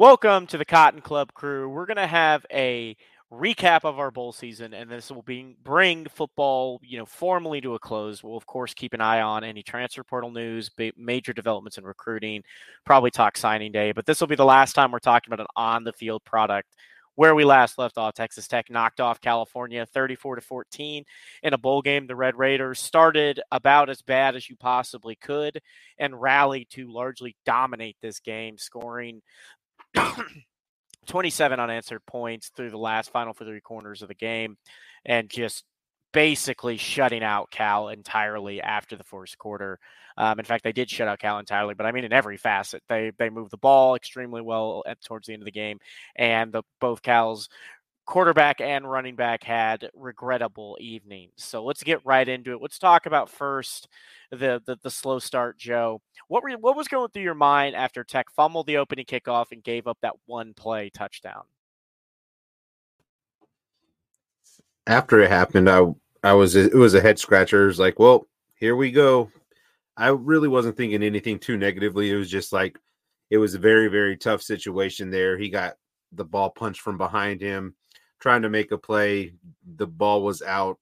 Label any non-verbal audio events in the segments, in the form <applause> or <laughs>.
Welcome to the Cotton Club crew. We're going to have a recap of our bowl season, and this will be, bring football, you know, formally to a close. We'll of course keep an eye on any transfer portal news, major developments in recruiting, probably talk signing day. But this will be the last time we're talking about an on-the-field product. Where we last left off, Texas Tech knocked off California 34 to 14 in a bowl game. The Red Raiders started about as bad as you possibly could and rallied to largely dominate this game, scoring <coughs> 27 unanswered points through the last final for three corners of the game and just basically shutting out Cal entirely after the first quarter. Um, in fact, they did shut out Cal entirely, but I mean in every facet. They they moved the ball extremely well at, towards the end of the game, and the, both Cal's quarterback and running back had regrettable evenings. So let's get right into it. Let's talk about first the the, the slow start, Joe. What were what was going through your mind after Tech fumbled the opening kickoff and gave up that one play touchdown? After it happened, I I was it was a head scratcher. It was like, well, here we go. I really wasn't thinking anything too negatively. It was just like it was a very very tough situation there. He got the ball punched from behind him trying to make a play. The ball was out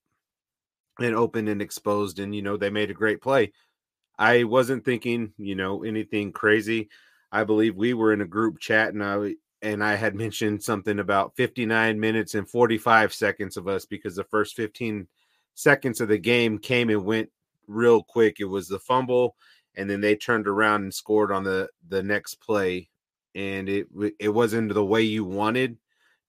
and open and exposed, and you know they made a great play. I wasn't thinking, you know, anything crazy. I believe we were in a group chat, and I and I had <laughs> mentioned something about 59 minutes and 45 seconds of us because the first 15 seconds of the game came and went real quick. It was the fumble, and then they turned around and scored on the the next play, and it it wasn't the way you wanted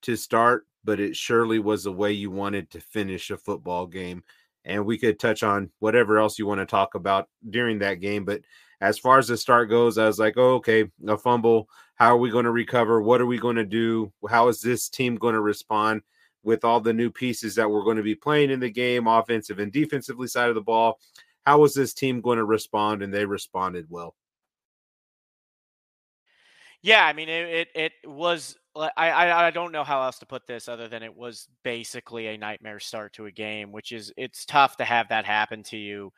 to start, but it surely was the way you wanted to finish a football game. And we could touch on whatever else you want to talk about during that game. But as far as the start goes, I was like, oh, okay, a fumble. How are we going to recover? What are we going to do? How is this team going to respond with all the new pieces that we're going to be playing in the game, offensive and defensively side of the ball? How was this team going to respond? And they responded well. Yeah, I mean, it, it, it was I, I I don't know how else to put this other than it was basically a nightmare start to a game, which is it's tough to have that happen to you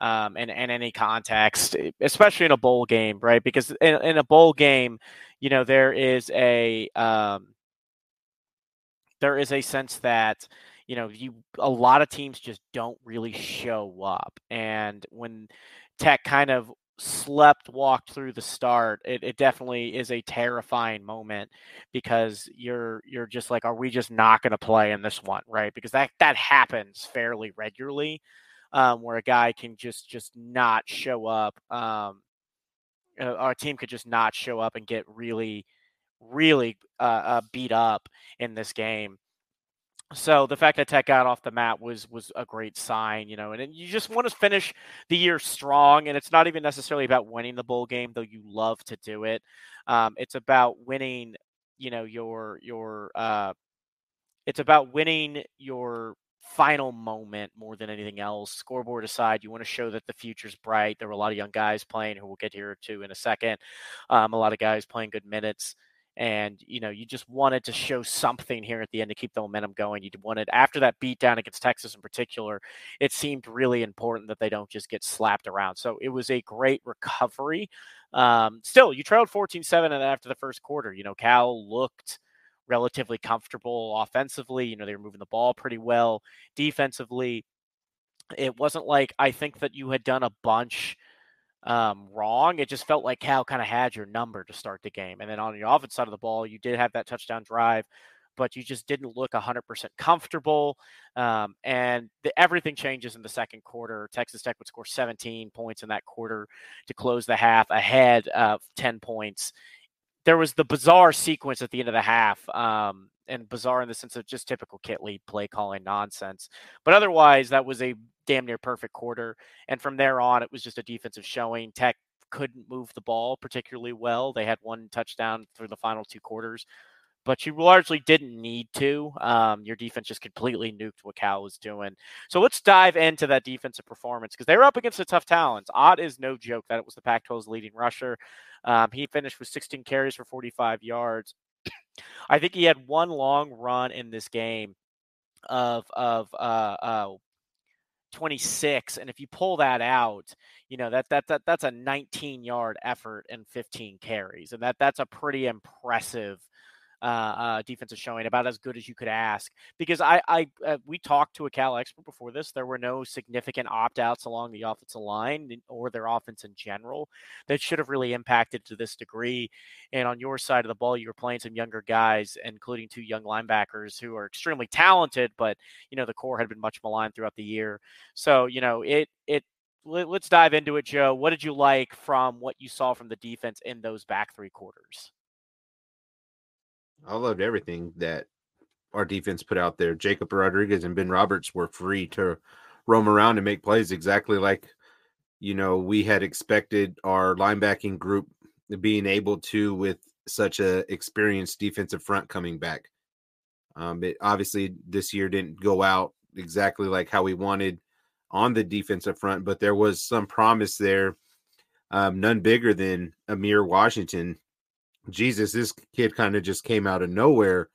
um, in, in any context, especially in a bowl game, right? Because in, in a bowl game, you know, there is a um, there is a sense that you know you a lot of teams just don't really show up, and when Tech kind of slept walked through the start it, it definitely is a terrifying moment because you're you're just like are we just not going to play in this one? Right? Because that that happens fairly regularly um, where a guy can just just not show up um, our team could just not show up and get really really uh, uh, beat up in this game so the fact that Tech got off the mat was was a great sign, you know, and, and you just want to finish the year strong. And it's not even necessarily about winning the bowl game, though you love to do it. Um, it's about winning, you know, your your uh, it's about winning your final moment more than anything else. Scoreboard aside, you want to show that the future's bright. There were a lot of young guys playing who we'll get here to in a second. Um, a lot of guys playing good minutes. And, you know, you just wanted to show something here at the end to keep the momentum going. You wanted, after that beatdown against Texas in particular, it seemed really important that they don't just get slapped around. So it was a great recovery. Um, still, you trailed 14 7 and after the first quarter. You know, Cal looked relatively comfortable offensively. You know, they were moving the ball pretty well defensively. It wasn't like I think that you had done a bunch um, wrong. It just felt like Cal kind of had your number to start the game. And then on the offense side of the ball, you did have that touchdown drive, but you just didn't look 100% comfortable. Um, and the, everything changes in the second quarter. Texas Tech would score 17 points in that quarter to close the half ahead of 10 points there was the bizarre sequence at the end of the half, um, and bizarre in the sense of just typical Kittley play calling nonsense. But otherwise, that was a damn near perfect quarter. And from there on, it was just a defensive showing. Tech couldn't move the ball particularly well. They had one touchdown through the final two quarters, but you largely didn't need to. Um, your defense just completely nuked what Cal was doing. So let's dive into that defensive performance because they were up against a tough talents. Ott is no joke that it was the Pac 12's leading rusher. Um, he finished with 16 carries for 45 yards. I think he had one long run in this game of of uh, uh, 26 and if you pull that out you know that that, that that's a 19 yard effort and 15 carries and that that's a pretty impressive uh, uh, defensive showing, about as good as you could ask. Because I, I uh, we talked to a Cal expert before this. There were no significant opt outs along the offensive line or their offense in general that should have really impacted to this degree. And on your side of the ball, you were playing some younger guys, including two young linebackers who are extremely talented, but you know the core had been much maligned throughout the year. So you know it it let's dive into it, Joe. What did you like from what you saw from the defense in those back three quarters? I loved everything that our defense put out there. Jacob Rodriguez and Ben Roberts were free to roam around and make plays exactly like you know we had expected our linebacking group being able to with such a experienced defensive front coming back. Um, it obviously this year didn't go out exactly like how we wanted on the defensive front, but there was some promise there. Um, none bigger than Amier Washington Jesus, this kid kind of just came out of nowhere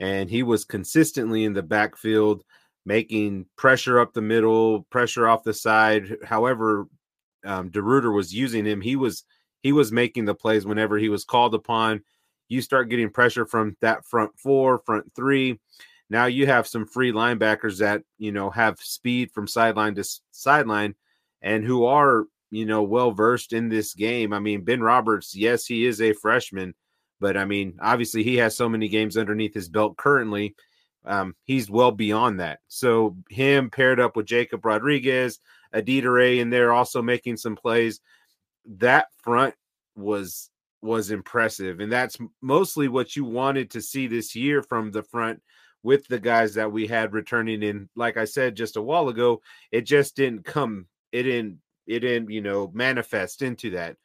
and he was consistently in the backfield, making pressure up the middle, pressure off the side. However, um, DeRuyter was using him. He was he was making the plays whenever he was called upon. You start getting pressure from that front four, front three. Now you have some free linebackers that you know have speed from sideline to sideline, and who are you know, well versed in this game. I mean, Ben Roberts, yes, he is a freshman, but I mean, obviously he has so many games underneath his belt currently. Um, he's well beyond that. So him paired up with Jacob Rodriguez, Adedire in there also making some plays. That front was was impressive, and that's mostly what you wanted to see this year from the front with the guys that we had returning in. Like I said just a while ago, it just didn't come. It didn't it didn't, you know, manifest into that.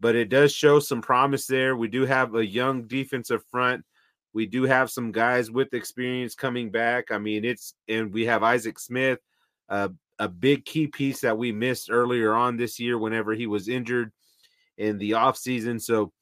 But it does show some promise there. We do have a young defensive front. We do have some guys with experience coming back. I mean, it's and we have Isaac Smith, uh, a big key piece that we missed earlier on this year whenever he was injured in the offseason. So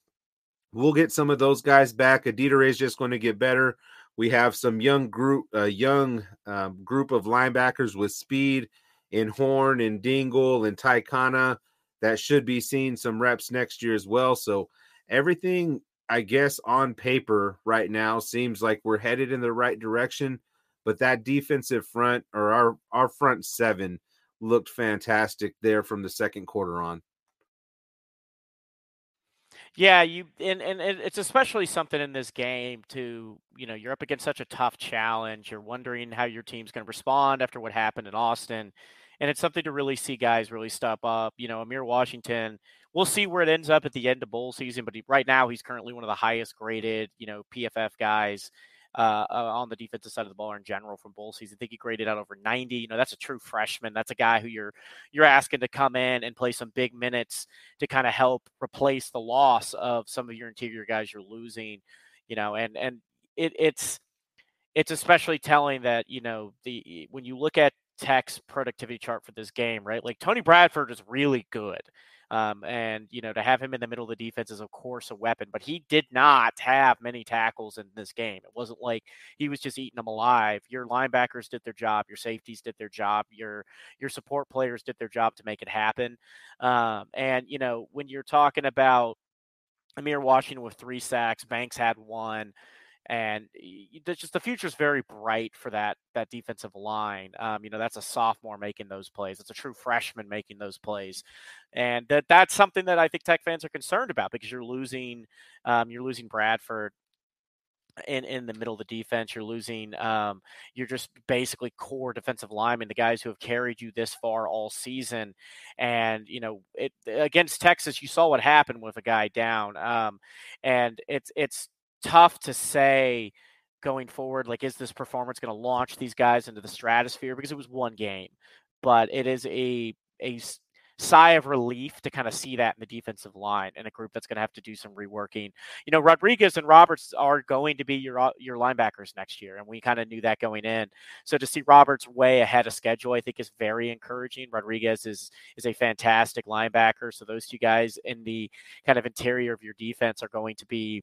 we'll get some of those guys back. Adedire is just going to get better. We have some young group, a young um, group of linebackers with speed in Horn and Dingle and Taikana that should be seeing some reps next year as well. So everything, I guess, on paper right now seems like we're headed in the right direction. But that defensive front or our our front seven looked fantastic there from the second quarter on. Yeah, you and, and it's especially something in this game to you know you're up against such a tough challenge. You're wondering how your team's going to respond after what happened in Austin, and it's something to really see guys really step up. You know, Amier Washington. We'll see where it ends up at the end of bowl season, but he, right now he's currently one of the highest graded you know PFF guys uh, uh, on the defensive side of the ball or in general from bowl season. I think he graded out over 90. You know, that's a true freshman. That's a guy who you're you're asking to come in and play some big minutes to kind of help replace the loss of some of your interior guys you're losing. You know, and and it, it's it's especially telling that you know the when you look at Tech's productivity chart for this game, right? Like Tony Bradford is really good. Um, and you know, to have him in the middle of the defense is of course a weapon, but he did not have many tackles in this game. It wasn't like he was just eating them alive. Your linebackers did their job, your safeties did their job, your your support players did their job to make it happen. Um, and you know, when you're talking about Amier Washington with three sacks, Banks had one and just the future is very bright for that that defensive line. Um, you know, that's a sophomore making those plays. It's a true freshman making those plays, and that that's something that I think Tech fans are concerned about because you're losing um, you're losing Bradford. In, in the middle of the defense, you're losing. Um, you're just basically core defensive linemen, the guys who have carried you this far all season. And you know, it against Texas, you saw what happened with a guy down. Um, and it's it's tough to say going forward like is this performance going to launch these guys into the stratosphere because it was one game but it is a a sigh of relief to kind of see that in the defensive line and a group that's going to have to do some reworking. You know, Rodriguez and Roberts are going to be your your linebackers next year, and we kind of knew that going in. So to see Roberts way ahead of schedule, I think is very encouraging. Rodriguez is is a fantastic linebacker, so those two guys in the kind of interior of your defense are going to be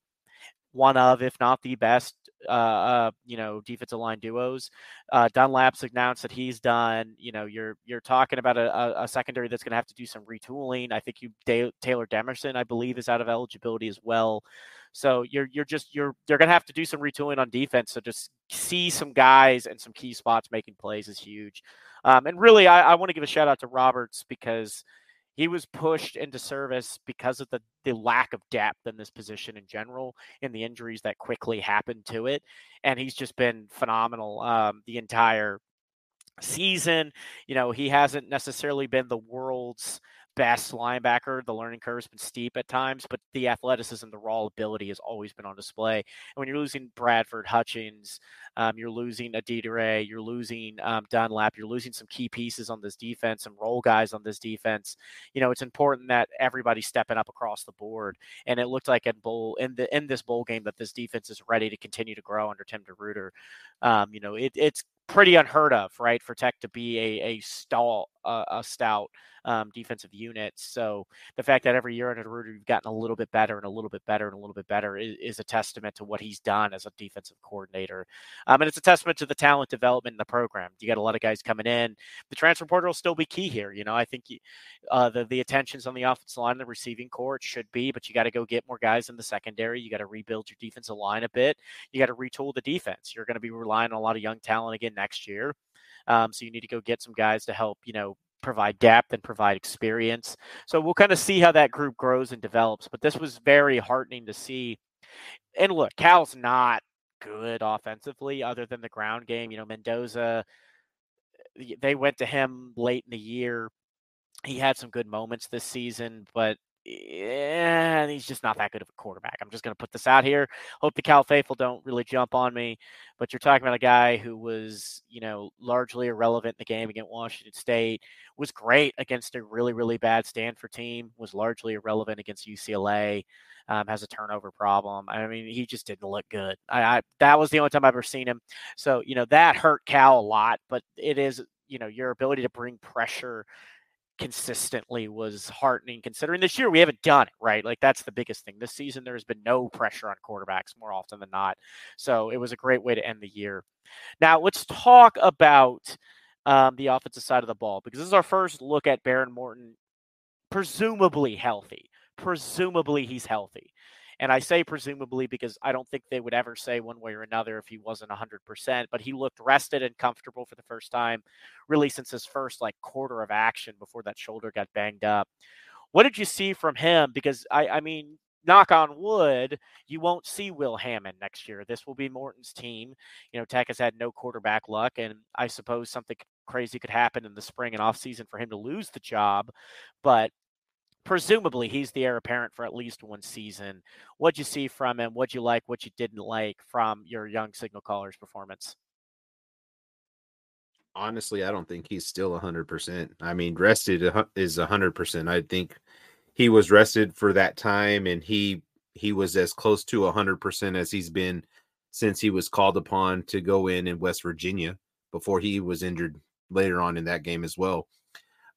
one of, if not the best, uh, uh, you know, defensive line duos. Uh, Dunlap's announced that he's done. You know, you're you're talking about a, a secondary that's going to have to do some retooling. I think you Taylor Demerson, I believe, is out of eligibility as well. So you're you're just you're they're going to have to do some retooling on defense. So just see some guys and some key spots making plays is huge. Um, and really, I, I want to give a shout out to Roberts because he was pushed into service because of the, the lack of depth in this position in general and the injuries that quickly happened to it. And he's just been phenomenal um, the entire season. You know, he hasn't necessarily been the world's best linebacker. The learning curve has been steep at times, but the athleticism, the raw ability has always been on display. And when you're losing Bradford, Hutchings, um, you're losing Adedire, you're losing um, Dunlap, you're losing some key pieces on this defense, some role guys on this defense. You know, it's important that everybody's stepping up across the board. And it looked like in bowl in the in this bowl game that this defense is ready to continue to grow under Tim DeRuyter. Um, you know, it, it's pretty unheard of, right, for Tech to be a a stall uh, a stout um, defensive units. So the fact that every year under Ruder we've gotten a little bit better and a little bit better and a little bit better is, is a testament to what he's done as a defensive coordinator. Um, and it's a testament to the talent development in the program. You got a lot of guys coming in. The transfer portal will still be key here. You know, I think uh, the the attentions on the offensive line, the receiving core, it should be, but you got to go get more guys in the secondary. You got to rebuild your defensive line a bit. You got to retool the defense. You're going to be relying on a lot of young talent again next year. Um, so you need to go get some guys to help, you know, provide depth and provide experience. So we'll kind of see how that group grows and develops. But this was very heartening to see. And look, Cal's not good offensively other than the ground game. You know, Mendoza, they went to him late in the year. He had some good moments this season, but yeah, he's just not that good of a quarterback. I'm just going to put this out here. Hope the Cal faithful don't really jump on me, but you're talking about a guy who was, you know, largely irrelevant in the game against Washington State, was great against a really, really bad Stanford team, was largely irrelevant against UCLA, um, has a turnover problem. I mean, he just didn't look good. I, I that was the only time I've ever seen him. So, you know, that hurt Cal a lot, but it is, you know, your ability to bring pressure consistently was heartening considering this year we haven't done it right? Like that's the biggest thing. This season there's been no pressure on quarterbacks more often than not so it was a great way to end the year. Now let's talk about um, the offensive side of the ball because this is our first look at Behren Morton presumably healthy presumably he's healthy and I say presumably because I don't think they would ever say one way or another if he wasn't 100%, but he looked rested and comfortable for the first time, really since his first like quarter of action before that shoulder got banged up. What did you see from him? Because I, I mean, knock on wood, you won't see Will Hammond next year. This will be Morton's team. You know, Tech has had no quarterback luck, and I suppose something crazy could happen in the spring and off season for him to lose the job. But presumably he's the heir apparent for at least one season. What'd you see from him? What'd you like? What you didn't like from your young signal caller's performance? Honestly, I don't think he's still 100%. I mean, rested is 100%. I think he was rested for that time and he he was as close to 100% as he's been since he was called upon to go in in West Virginia before he was injured later on in that game as well.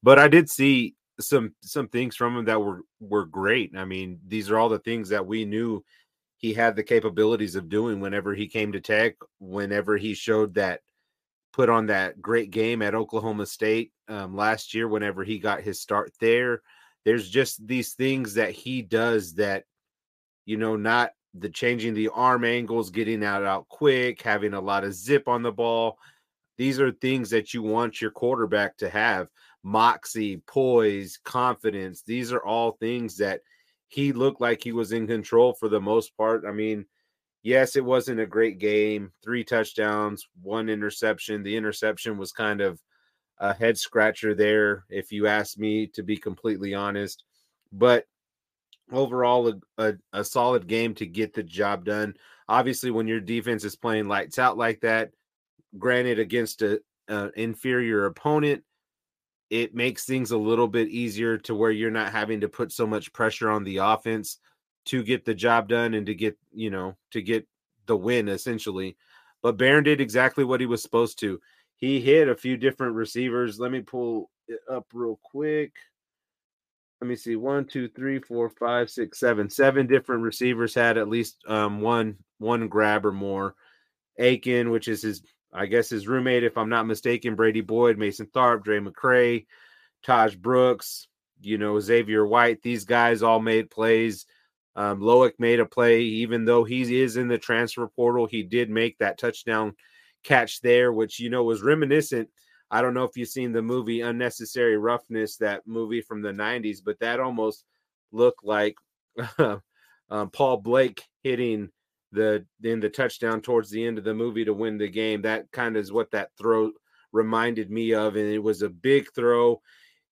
But I did see some some things from him that were were great. I mean, these are all the things that we knew he had the capabilities of doing whenever he came to Tech, whenever he showed that put on that great game at Oklahoma State um, last year, whenever he got his start there. There's just these things that he does that, you know, not the changing the arm angles, getting out out quick, having a lot of zip on the ball. These are things that you want your quarterback to have moxie, poise, confidence. These are all things that he looked like he was in control for the most part. I mean, yes, it wasn't a great game. Three touchdowns, one interception. The interception was kind of a head scratcher there, if you ask me, to be completely honest. But overall, a, a, a solid game to get the job done. Obviously, when your defense is playing lights out like that, granted against an inferior opponent, it makes things a little bit easier to where you're not having to put so much pressure on the offense to get the job done and to get, you know, to get the win essentially. But Behren did exactly what he was supposed to. He hit a few different receivers. Let me pull it up real quick. Let me see. One, two, three, four, five, six, seven. Seven different receivers had at least um, one one grab or more. Eakin, which is his I guess his roommate, if I'm not mistaken, Brady Boyd, Mason Tharp, Drae McCray, Tahj Brooks, you know, Xavier White. These guys all made plays. Um, Loic made a play, even though he is in the transfer portal. He did make that touchdown catch there, which you know was reminiscent. I don't know if you've seen the movie Unnecessary Roughness, that movie from the '90s, but that almost looked like <laughs> um, Paul Blake hitting the in the touchdown towards the end of the movie to win the game. That kind of is what that throw reminded me of, and it was a big throw.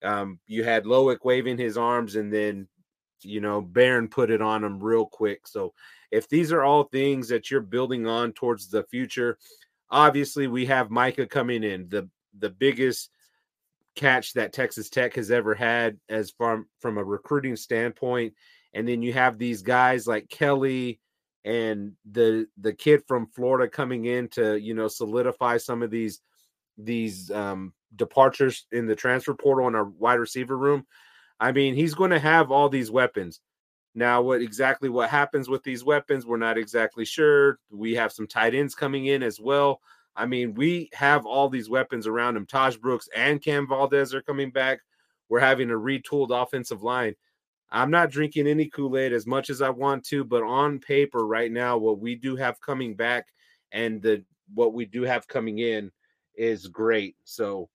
Um, you had Loic waving his arms, and then you know Behren put it on him real quick. So if these are all things that you're building on towards the future, obviously we have Micah coming in the the biggest catch that Texas Tech has ever had as far from a recruiting standpoint. And then you have these guys like Kelly and the the kid from Florida coming in to you know solidify some of these these um, departures in the transfer portal in our wide receiver room. I mean, he's going to have all these weapons. Now, what exactly what happens with these weapons, we're not exactly sure. We have some tight ends coming in as well. I mean, we have all these weapons around him. Tahj Brooks and Cam Valdez are coming back. We're having a retooled offensive line. I'm not drinking any Kool Aid as much as I want to, but on paper right now, what we do have coming back and the what we do have coming in is great. So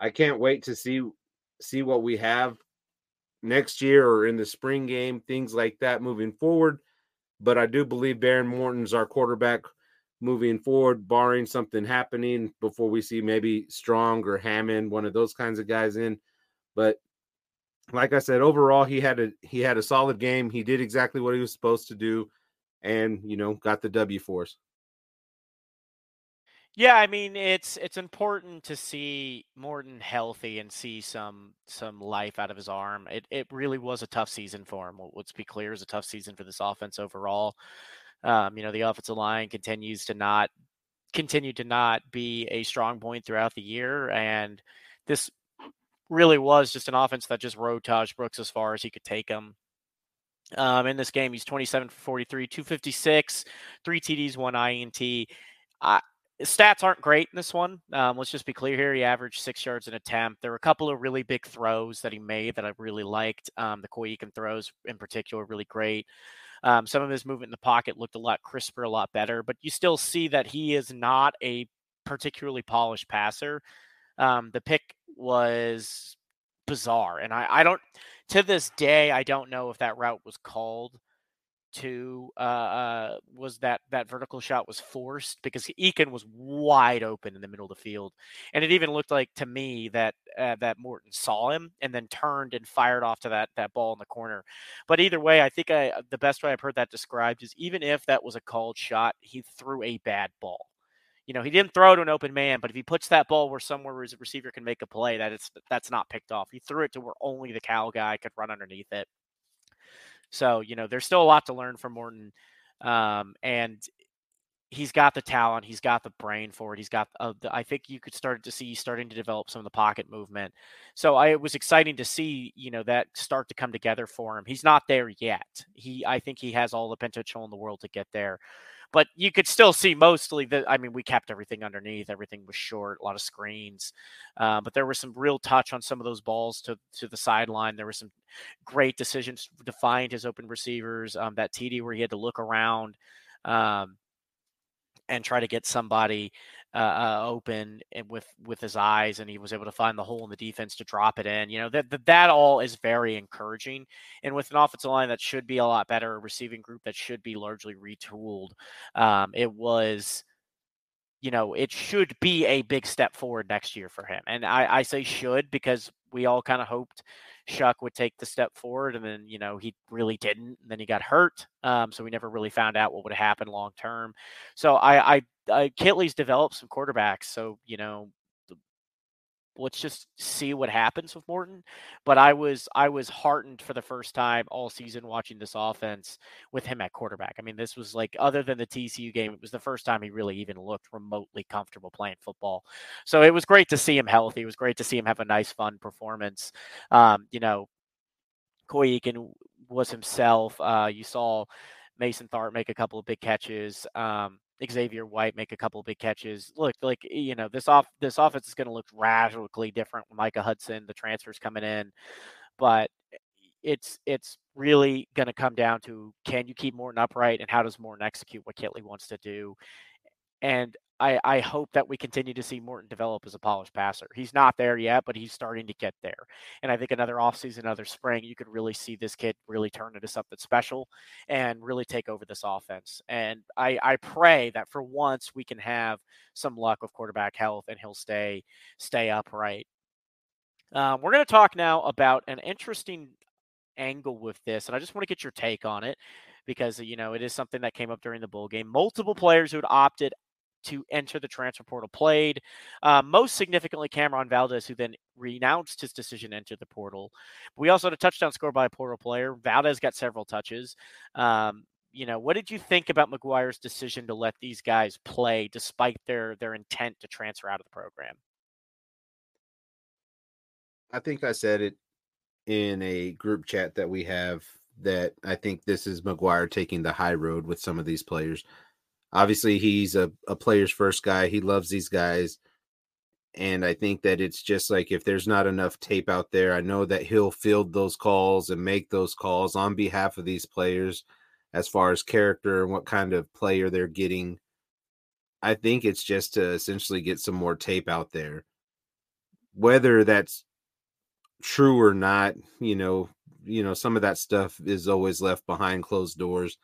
I can't wait to see see what we have next year or in the spring game, things like that moving forward. But I do believe Behren Morton's our quarterback moving forward, barring something happening before we see maybe Strong or Hammond, one of those kinds of guys in. But like I said, overall he had a he had a solid game. He did exactly what he was supposed to do, and you know got the W for us. Yeah, I mean it's it's important to see Morton healthy and see some some life out of his arm. It it really was a tough season for him. Let's be clear, it's a tough season for this offense overall. Um, you know, the offensive line continues to not continue to not be a strong point throughout the year, and this really was just an offense that just rode Tahj Brooks as far as he could take him. Um, in this game, he's 27 for 43, 256, three TDs, one INT. Uh, stats aren't great in this one. Um, let's just be clear here. He averaged six yards an attempt. There were a couple of really big throws that he made that I really liked. Um, the Coy Eakin throws in particular, really great. Um, some of his movement in the pocket looked a lot crisper, a lot better, but you still see that he is not a particularly polished passer. Um, the pick was bizarre, and I, I don't to this day I don't know if that route was called to uh, uh, was that that vertical shot was forced because Eakin was wide open in the middle of the field, and it even looked like to me that uh, that Morton saw him and then turned and fired off to that that ball in the corner. But either way, I think I the best way I've heard that described is even if that was a called shot, he threw a bad ball you know, he didn't throw to an open man, but if he puts that ball where somewhere where his receiver can make a play, that it's that's not picked off. He threw it to where only the cow guy could run underneath it. So, you know, there's still a lot to learn from Morton. Um, and he's got the talent, he's got the brain for it. He's got uh, the, I think you could start to see starting to develop some of the pocket movement. So I it was exciting to see, you know, that start to come together for him. He's not there yet. He I think he has all the potential in the world to get there. But you could still see mostly that. I mean, we kept everything underneath. Everything was short, a lot of screens. Uh, but there was some real touch on some of those balls to to the sideline. There were some great decisions to find his open receivers. Um, that TD where he had to look around. Um, and try to get somebody uh, uh, open with with his eyes, and he was able to find the hole in the defense to drop it in. You know that that, that all is very encouraging, and with an offensive line that should be a lot better, a receiving group that should be largely retooled, um, it was you know, it should be a big step forward next year for him. And I, I say should because we all kind of hoped Shough would take the step forward, and then you know he really didn't. And then he got hurt, um, so we never really found out what would happen long term. So I, I, I Kittley's developed some quarterbacks, so you know let's just see what happens with Morton. But I was I was heartened for the first time all season watching this offense with him at quarterback. I mean, this was like other than the TCU game, it was the first time he really even looked remotely comfortable playing football. So it was great to see him healthy. It was great to see him have a nice, fun performance. Um, you know, Coy Eakin was himself. Uh, you saw Mason Tharp make a couple of big catches. Um, Xavier White make a couple of big catches. Look, like you know, this off this offense is going to look radically different with Micah Hudson, the transfers coming in, but it's it's really going to come down to can you keep Morton upright and how does Morton execute what Kittley wants to do, and I, I hope that we continue to see Morton develop as a polished passer. He's not there yet, but he's starting to get there. And I think another offseason, another spring, you could really see this kid really turn into something special and really take over this offense. And I, I pray that for once we can have some luck with quarterback health and he'll stay stay upright. Um, we're going to talk now about an interesting angle with this, and I just want to get your take on it because you know it is something that came up during the bowl game. Multiple players who had opted to enter the transfer portal played. Uh, most significantly, Cameron Valdez, who then renounced his decision to enter the portal. We also had a touchdown score by a portal player. Valdez got several touches. Um, you know, what did you think about McGuire's decision to let these guys play despite their their intent to transfer out of the program? I think I said it in a group chat that we have that I think this is McGuire taking the high road with some of these players obviously he's a, a player's first guy. He loves these guys. And I think that it's just like if there's not enough tape out there, I know that he'll field those calls and make those calls on behalf of these players as far as character and what kind of player they're getting. I think it's just to essentially get some more tape out there. Whether that's true or not, you know, you know, some of that stuff is always left behind closed doors.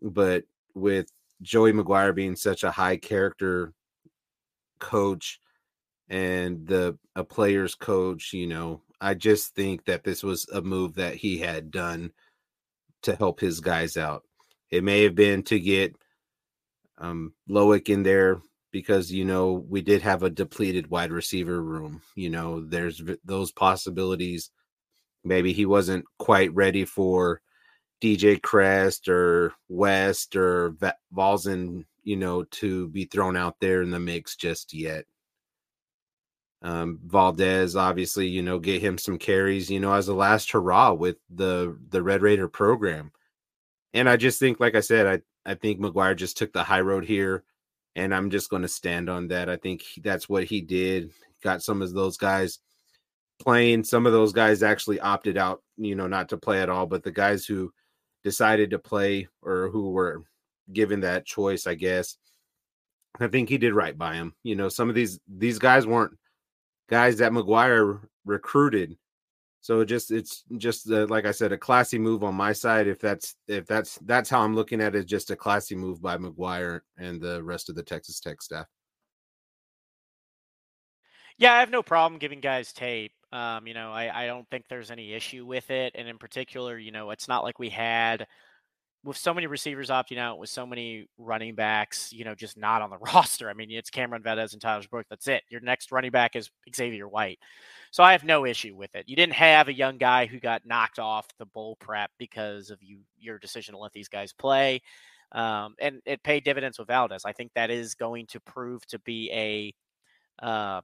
But with Joey McGuire being such a high character coach and the a player's coach, you know, I just think that this was a move that he had done to help his guys out. It may have been to get um Loic in there because you know we did have a depleted wide receiver room. You know, there's those possibilities. Maybe he wasn't quite ready for DJ Crest or West or Valzen, you know, to be thrown out there in the mix just yet. Um, Valdez, obviously, you know, get him some carries, you know, as a last hurrah with the the Red Raider program. And I just think, like I said, I I think McGuire just took the high road here, and I'm just going to stand on that. I think that's what he did. Got some of those guys playing. Some of those guys actually opted out, you know, not to play at all. But the guys who decided to play or who were given that choice, I guess. I think he did right by him. You know, some of these these guys weren't guys that McGuire recruited. So just it's just uh, like I said, a classy move on my side. If that's if that's that's how I'm looking at it, just a classy move by McGuire and the rest of the Texas Tech staff. Yeah, I have no problem giving guys tape. Um, you know, I, I don't think there's any issue with it. And in particular, you know, it's not like we had with so many receivers opting out, with so many running backs, you know, just not on the <laughs> roster. I mean, it's Cameron Valdez and Tyler Brook. That's it. Your next running back is Xavier White. So I have no issue with it. You didn't have a young guy who got knocked off the bowl prep because of you your decision to let these guys play. Um, and it paid dividends with Valdez. I think that is going to prove to be a um,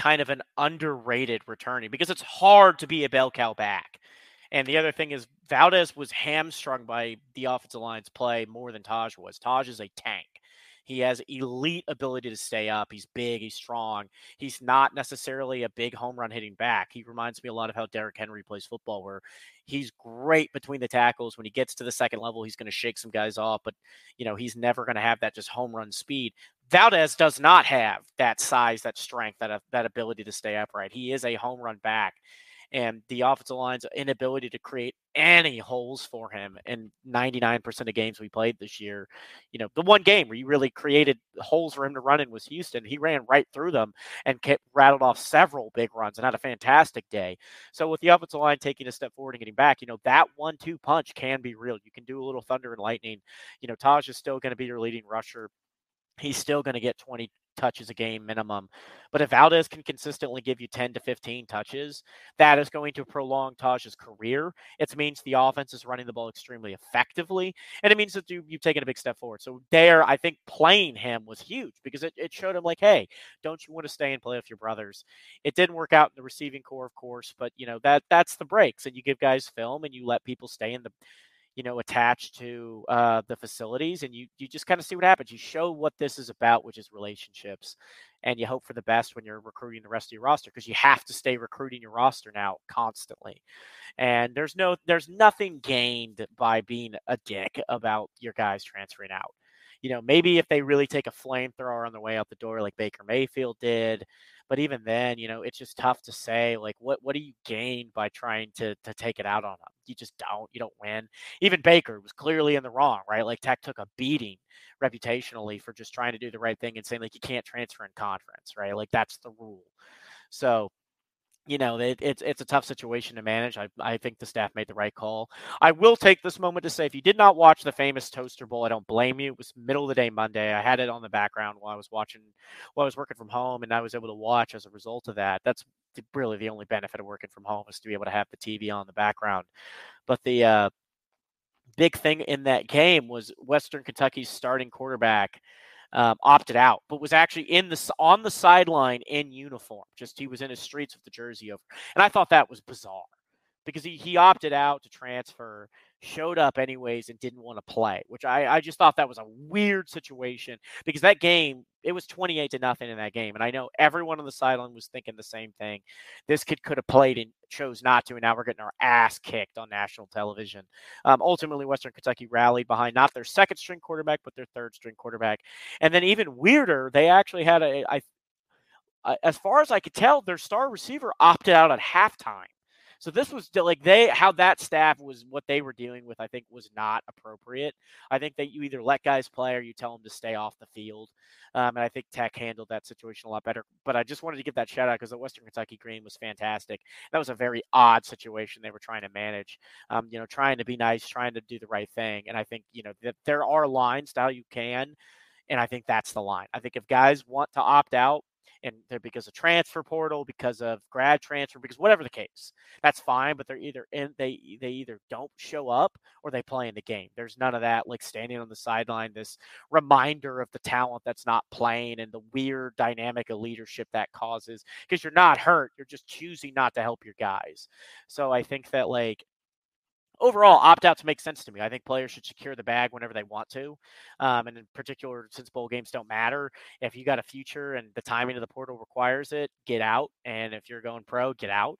kind of an underrated returning because it's hard to be a bell cow back. And the other thing is Valdez was hamstrung by the offensive line's play more than Tahj was. Tahj is a tank. He has elite ability to stay up. He's big, he's strong. He's not necessarily a big home run hitting back. He reminds me a lot of how Derrick Henry plays football, where he's great between the tackles. When he gets to the second level, he's going to shake some guys off, but you know, he's never going to have that just home run speed. Valdez does not have that size, that strength, that uh, that ability to stay upright. He is a home run back and the offensive line's inability to create any holes for him in 99% of games we played this year. You know, the one game where you really created holes for him to run in was Houston. He ran right through them and kept rattled off several big runs and had a fantastic day. So with the offensive line taking a step forward and getting back, you know, that one two punch can be real. You can do a little thunder and lightning. You know, Tahj is still going to be your leading rusher he's still going to get 20 touches a game minimum. But if Valdez can consistently give you 10 to 15 touches, that is going to prolong Tahj's career. It means the offense is running the ball extremely effectively, and it means that you, have taken a big step forward. So there, I think playing him was huge because it, it showed him like, hey, don't you want to stay and play with your brothers? It didn't work out in the receiving core, of course, but you know that that's the breaks, and you give guys film and you let people stay in the you know, attached to uh, the facilities, and you you just kind of see what happens. You show what this is about, which is relationships, and you hope for the best when you're recruiting the rest of your roster because you have to stay recruiting your roster now constantly. And there's no there's nothing gained by being a dick about your guys transferring out. You know, maybe if they really take a flamethrower on the way out the door, like Baker Mayfield did, but even then, you know, it's just tough to say like what what do you gain by trying to to take it out on them? You just don't. You don't win. Even Baker was clearly in the wrong, right? Like Tech took a beating reputationally for just trying to do the right thing and saying like you can't transfer in conference, right? Like that's the rule. So you know, it, it's it's a tough situation to manage. I, I think the staff made the right call. I will take this moment to say, if you did not watch the famous Toaster Bowl, I don't blame you. It was middle of the day Monday. I had it on the background while I was watching, while I was working from home, and I was able to watch as a result of that. That's really the only benefit of working from home is to be able to have the TV on the background. But the uh, big thing in that game was Western Kentucky's starting quarterback um, opted out, but was actually in the on the sideline in uniform. Just he was in his streets with the jersey over, and I thought that was bizarre because he, he opted out to transfer, showed up anyways, and didn't want to play, which I, I just thought that was a weird situation because that game, it was 28 to nothing in that game. And I know everyone on the sideline was thinking the same thing. This kid could have played and chose not to, and now we're getting our ass kicked on national television. Um, ultimately, Western Kentucky rallied behind not their second string quarterback, but their third string quarterback. And then even weirder, they actually had a, I, as far as I could tell, their star receiver opted out at halftime. So this was like they how that staff was what they were dealing with. I think was not appropriate. I think that you either let guys play or you tell them to stay off the field. Um, and I think Tech handled that situation a lot better. But I just wanted to give that shout out because the Western Kentucky Green was fantastic. That was a very odd situation they were trying to manage. Um, you know, trying to be nice, trying to do the right thing. And I think you know that there are lines to how you can. And I think that's the line. I think if guys want to opt out, and they're because of transfer portal, because of grad transfer, because whatever the case, that's fine. But they're either in they they either don't show up or they play in the game. There's none of that like standing on the sideline, this reminder of the talent that's not playing and the weird dynamic of leadership that causes because you're not hurt, you're just choosing not to help your guys. So I think that like overall, opt outs make sense to me. I think players should secure the bag whenever they want to. Um, and in particular, since bowl games don't matter, if you got a future and the timing of the portal requires it, get out. And if you're going pro, get out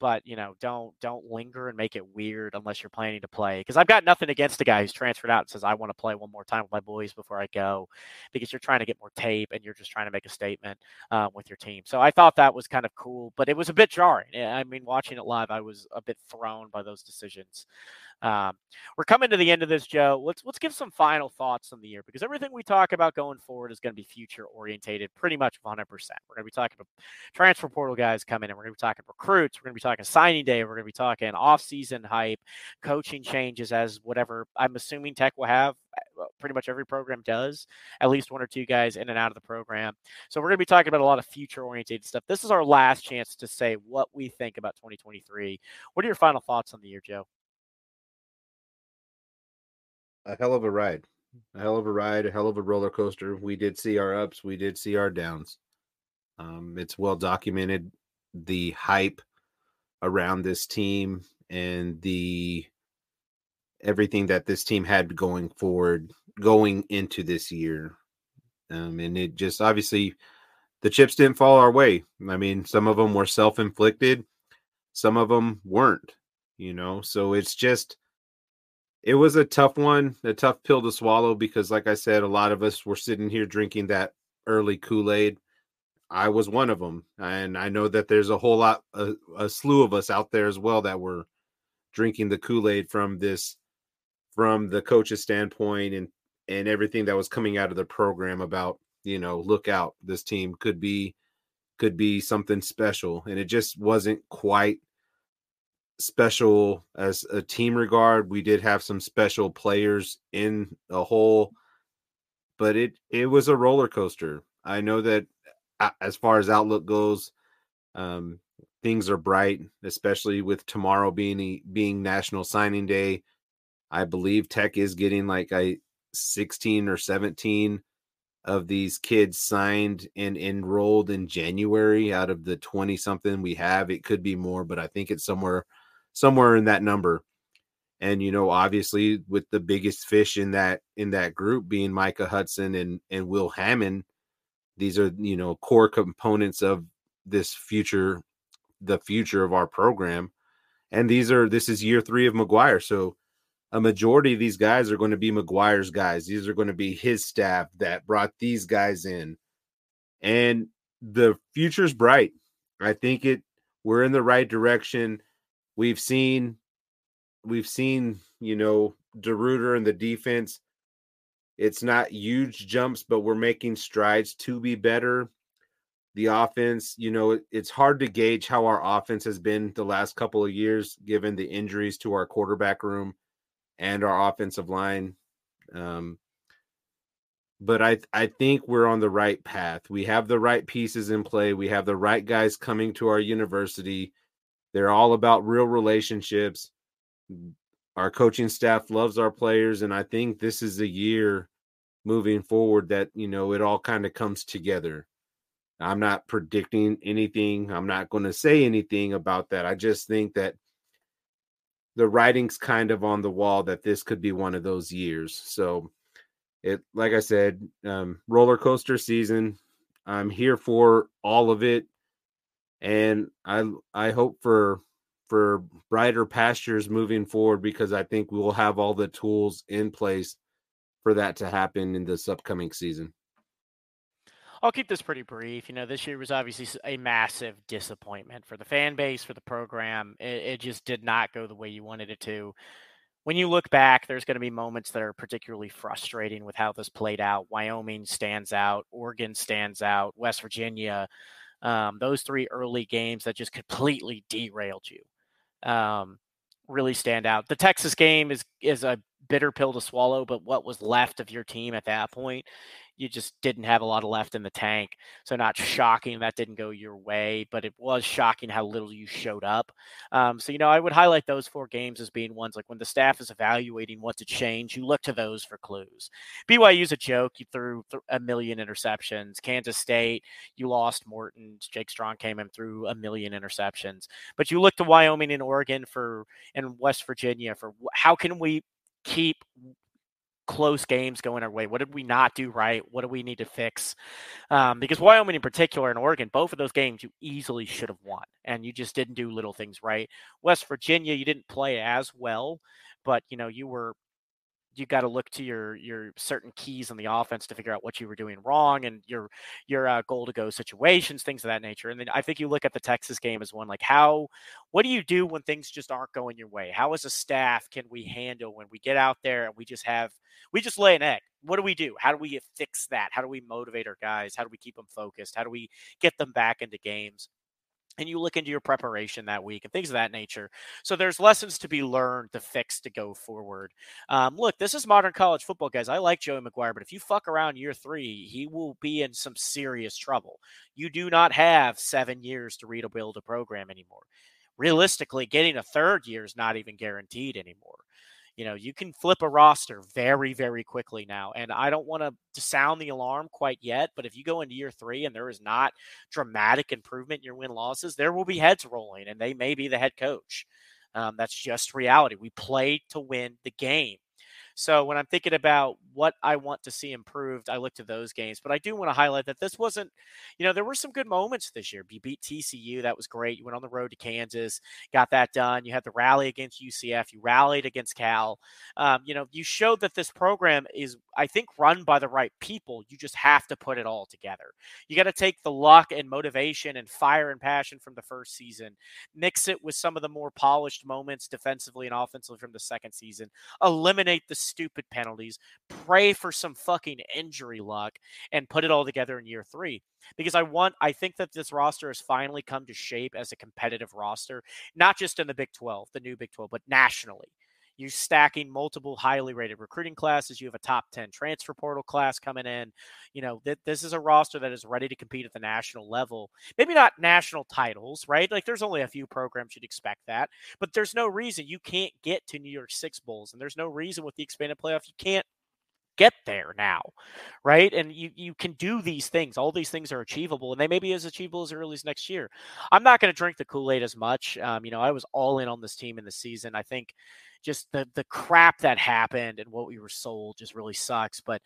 but you know don't don't linger and make it weird unless you're planning to play because i've got nothing against the guy who's transferred out and says i want to play one more time with my boys before i go because you're trying to get more tape and you're just trying to make a statement um, with your team. So i thought that was kind of cool but it was a bit jarring. I mean watching it live i was a bit thrown by those decisions um, we're coming to the end of this, Joe. Let's let's give some final thoughts on the year because everything we talk about going forward is going to be future orientated, pretty much 100. percent We're going to be talking about transfer portal guys coming in. We're going to be talking recruits. We're going to be talking signing day. We're going to be talking off season hype, coaching changes as whatever. I'm assuming Tech will have uh, pretty much every program does at least one or two guys in and out of the program. So we're going to be talking about a lot of future oriented stuff. This is our last chance to say what we think about 2023. What are your final thoughts on the year, Joe? A hell of a ride, a hell of a ride, a hell of a roller coaster. We did see our ups, we did see our downs. Um, it's well documented the hype around this team and the everything that this team had going forward going into this year. Um, and it just obviously the chips didn't fall our way. I mean, some of them were self inflicted, some of them weren't, you know. So it's just, it was a tough one, a tough pill to swallow because, like I said, a lot of us were sitting here drinking that early Kool Aid. I was one of them. And I know that there's a whole lot, a, a slew of us out there as well that were drinking the Kool Aid from this, from the coach's standpoint and, and everything that was coming out of the program about you know, look out, this team could be could be something special. And it just wasn't quite special as a team regard. We did have some special players in a whole, but it it was a roller coaster. I know that as far as outlook goes, um, things are bright, especially with tomorrow being being National Signing Day. I believe Tech is getting like a 16 or 17 of these kids signed and enrolled in January out of the 20 something we have. It could be more, but I think it's somewhere somewhere in that number. And you know, obviously with the biggest fish in that in that group being Micah Hudson and and Will Hammond, these are, you know, core components of this future the future of our program. And these are this is year 3 of McGuire. So a majority of these guys are going to be McGuire's guys. These are going to be his staff that brought these guys in. And the future's bright. I think it we're in the right direction. We've seen we've seen, you know, DeRuyter and the defense. It's not huge jumps, but we're making strides to be better. The offense, you know, it's hard to gauge how our offense has been the last couple of years given the injuries to our quarterback room and our offensive line. Um, but I I think we're on the right path. We have the right pieces in play. We have the right guys coming to our university. They're all about real relationships. Our coaching staff loves our players, and I think this is a year moving forward that you know it all kind of comes together. I'm not predicting anything. I'm not going to say anything about that. I just think that the writing's kind of on the wall that this could be one of those years. So it like I said, um, roller coaster season. I'm here for all of it. And I I hope for for brighter pastures moving forward because I think we will have all the tools in place for that to happen in this upcoming season. I'll keep this pretty brief. You know, this year was obviously a massive disappointment for the fan base, for the program. It, it just did not go the way you wanted it to. When you look back, there's going to be moments that are particularly frustrating with how this played out. Wyoming stands out, Oregon stands out, West Virginia. Um, those three early games that just completely derailed you um, really stand out. The Texas game is is a bitter pill to swallow, but what was left of your team at that point you just didn't have a lot of left in the tank. So not shocking that didn't go your way, but it was shocking how little you showed up. Um, so you know, I would highlight those four games as being ones like when the staff is evaluating what to change, you look to those for clues. BYU's a joke. You threw a million interceptions. Kansas State, you lost Morton. Jake Strong came in threw a million interceptions. But you look to Wyoming and Oregon for and West Virginia for how can we keep close games going our way? What did we not do right? What do we need to fix? Um, because Wyoming, in particular, and Oregon, both of those games you easily should have won, and you just didn't do little things right. West Virginia, you didn't play as well, but you know you were you got to look to your your certain keys in the offense to figure out what you were doing wrong and your your uh, goal to go situations, things of that nature. And then I think you look at the Texas game as one like how what do you do when things just aren't going your way? How as a staff can we handle when we get out there and we just have we just lay an egg? What do we do? How do we fix that? How do we motivate our guys? How do we keep them focused? How do we get them back into games? And you look into your preparation that week and things of that nature. So there's lessons to be learned to fix to go forward. Um, look, this is modern college football, guys. I like Joey McGuire, but if you fuck around year three, he will be in some serious trouble. You do not have seven years to rebuild a program anymore. Realistically, getting a third year is not even guaranteed anymore You know, you can flip a roster very, very quickly now. And I don't want to sound the alarm quite yet, but if you go into year three and there is not dramatic improvement in your win losses, there will be heads rolling and they may be the head coach. Um, that's just reality. We play to win the game. So when I'm thinking about what I want to see improved, I look to those games. But I do want to highlight that this wasn't, you know, there were some good moments this year. You beat TCU, that was great. You went on the road to Kansas, got that done. You had the rally against UCF. You rallied against Cal. Um, you know, you showed that this program is, I think, run by the right people. You just have to put it all together. You got to take the luck and motivation and fire and passion from the first season, mix it with some of the more polished moments defensively and offensively from the second season, eliminate the stupid penalties, pray for some fucking injury luck, and put it all together in year three. Because I want, I think that this roster has finally come to shape as a competitive roster, not just in the Big 12, the new Big 12, but nationally. You're stacking multiple highly rated recruiting classes. You have a top 10 transfer portal class coming in. You know, th- this is a roster that is ready to compete at the national level. Maybe not national titles, right? Like there's only a few programs you'd expect that, but there's no reason you can't get to New Year's Six Bowls. And there's no reason with the expanded playoff you can't get there now, right? And you you can do these things. All these things are achievable, and they may be as achievable as early as next year. I'm not going to drink the Kool Aid as much. Um, you know, I was all in on this team in the season. I think just the the crap that happened and what we were sold just really sucks. But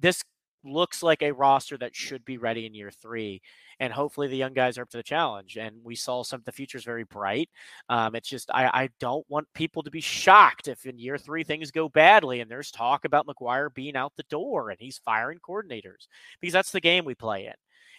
this looks like a roster that should be ready in year three. And hopefully the young guys are up to the challenge. And we saw some the future is very bright. Um, it's just I, I don't want people to be shocked if in year three things go badly and there's talk about McGuire being out the door and he's firing coordinators because that's the game we play in.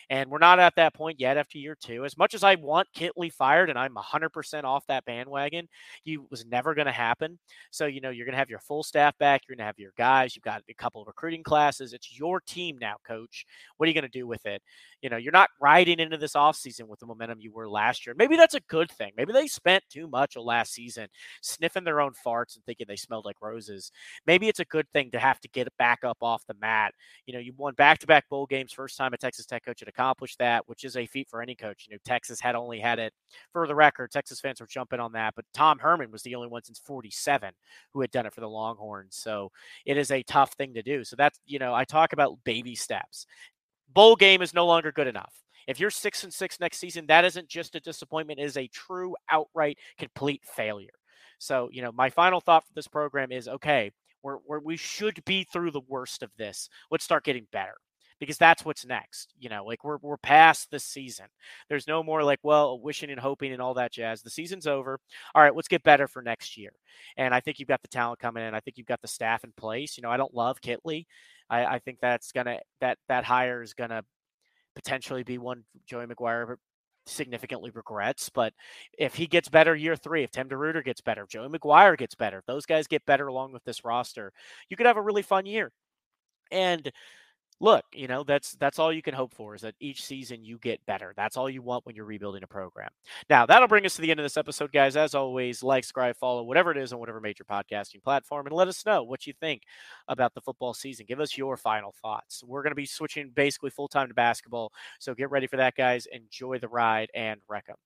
And we're not at that point yet after year two. As much as I want Kittley fired and I'm 100% off that bandwagon, you was never going to happen. So, you know, you're going to have your full staff back. You're going to have your guys. You've got a couple of recruiting classes. It's your team now, coach. What are you going to do with it? You know, you're not riding into this offseason with the momentum you were last year. Maybe that's a good thing. Maybe they spent too much of last season sniffing their own farts and thinking they smelled like roses. Maybe it's a good thing to have to get back up off the mat. You know, you won back to back bowl games, first time a Texas Tech coach at a accomplish that, which is a feat for any coach. You know, Texas had only had it for the record. Texas fans were jumping on that, but Tom Herman was the only one since 47 who had done it for the Longhorns. So it is a tough thing to do. So that's, you know, I talk about baby steps. Bowl game is no longer good enough. If you're six and six next season, that isn't just a disappointment, it is a true, outright, complete failure. So, you know, my final thought for this program is okay, we're, we're, we should be through the worst of this. Let's start getting better because that's what's next. You know, like we're we're past the season. There's no more like, well, wishing and hoping and all that jazz. The season's over. All right, let's get better for next year. And I think you've got the talent coming in. I think you've got the staff in place. You know, I don't love Kittley. I, I think that's gonna that that hire is gonna potentially be one Joey McGuire significantly regrets. But if he gets better year three, if Tim DeRuyter gets better, if Joey McGuire gets better, if those guys get better along with this roster, you could have a really fun year. And look, you know, that's that's all you can hope for is that each season you get better. That's all you want when you're rebuilding a program. Now, that'll bring us to the end of this episode, guys. As always, like, subscribe, follow, whatever it is on whatever major podcasting platform, and let us know what you think about the football season. Give us your final thoughts. We're going to be switching basically full time to basketball, so get ready for that, guys. Enjoy the ride and wreck them.